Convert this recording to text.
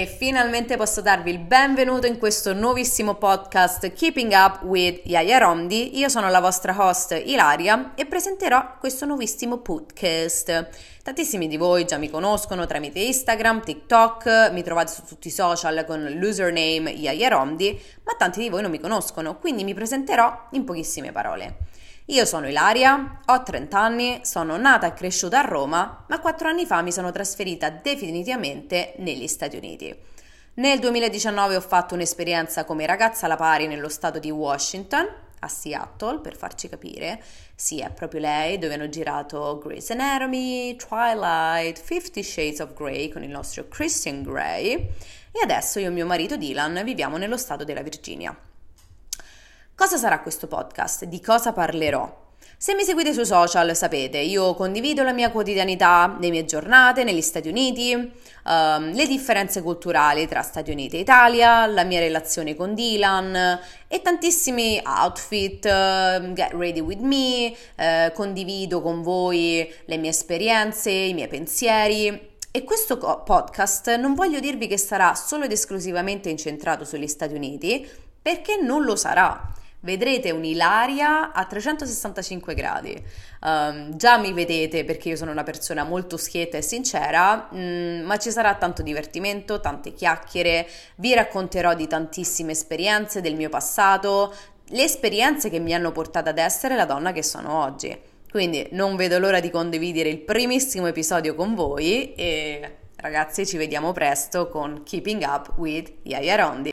E finalmente posso darvi il benvenuto in questo nuovissimo podcast Keeping Up with Yaya Rondi. Io sono la vostra host Ilaria e presenterò questo nuovissimo podcast. Tantissimi di voi già mi conoscono tramite Instagram, TikTok, mi trovate su tutti i social con l'username Yaya Rondi, ma tanti di voi non mi conoscono, quindi mi presenterò in pochissime parole. Io sono Ilaria, ho 30 anni, sono nata e cresciuta a Roma, ma 4 anni fa mi sono trasferita definitivamente negli Stati Uniti. Nel 2019 ho fatto un'esperienza come ragazza alla pari nello stato di Washington, a Seattle, per farci capire. Sì, è proprio lei, dove hanno girato Grey's Anatomy, Twilight, Fifty Shades of Grey con il nostro Christian Grey. E adesso io e mio marito Dylan viviamo nello stato della Virginia. Cosa sarà questo podcast? Di cosa parlerò? Se mi seguite sui social sapete, io condivido la mia quotidianità, le mie giornate negli Stati Uniti, um, le differenze culturali tra Stati Uniti e Italia, la mia relazione con Dylan e tantissimi outfit, uh, get ready with me, uh, condivido con voi le mie esperienze, i miei pensieri. E questo podcast non voglio dirvi che sarà solo ed esclusivamente incentrato sugli Stati Uniti, perché non lo sarà vedrete un'ilaria a 365 gradi. Um, già mi vedete perché io sono una persona molto schietta e sincera, mm, ma ci sarà tanto divertimento, tante chiacchiere, vi racconterò di tantissime esperienze del mio passato, le esperienze che mi hanno portato ad essere la donna che sono oggi. Quindi non vedo l'ora di condividere il primissimo episodio con voi e ragazzi ci vediamo presto con Keeping Up with Yaya Rondi.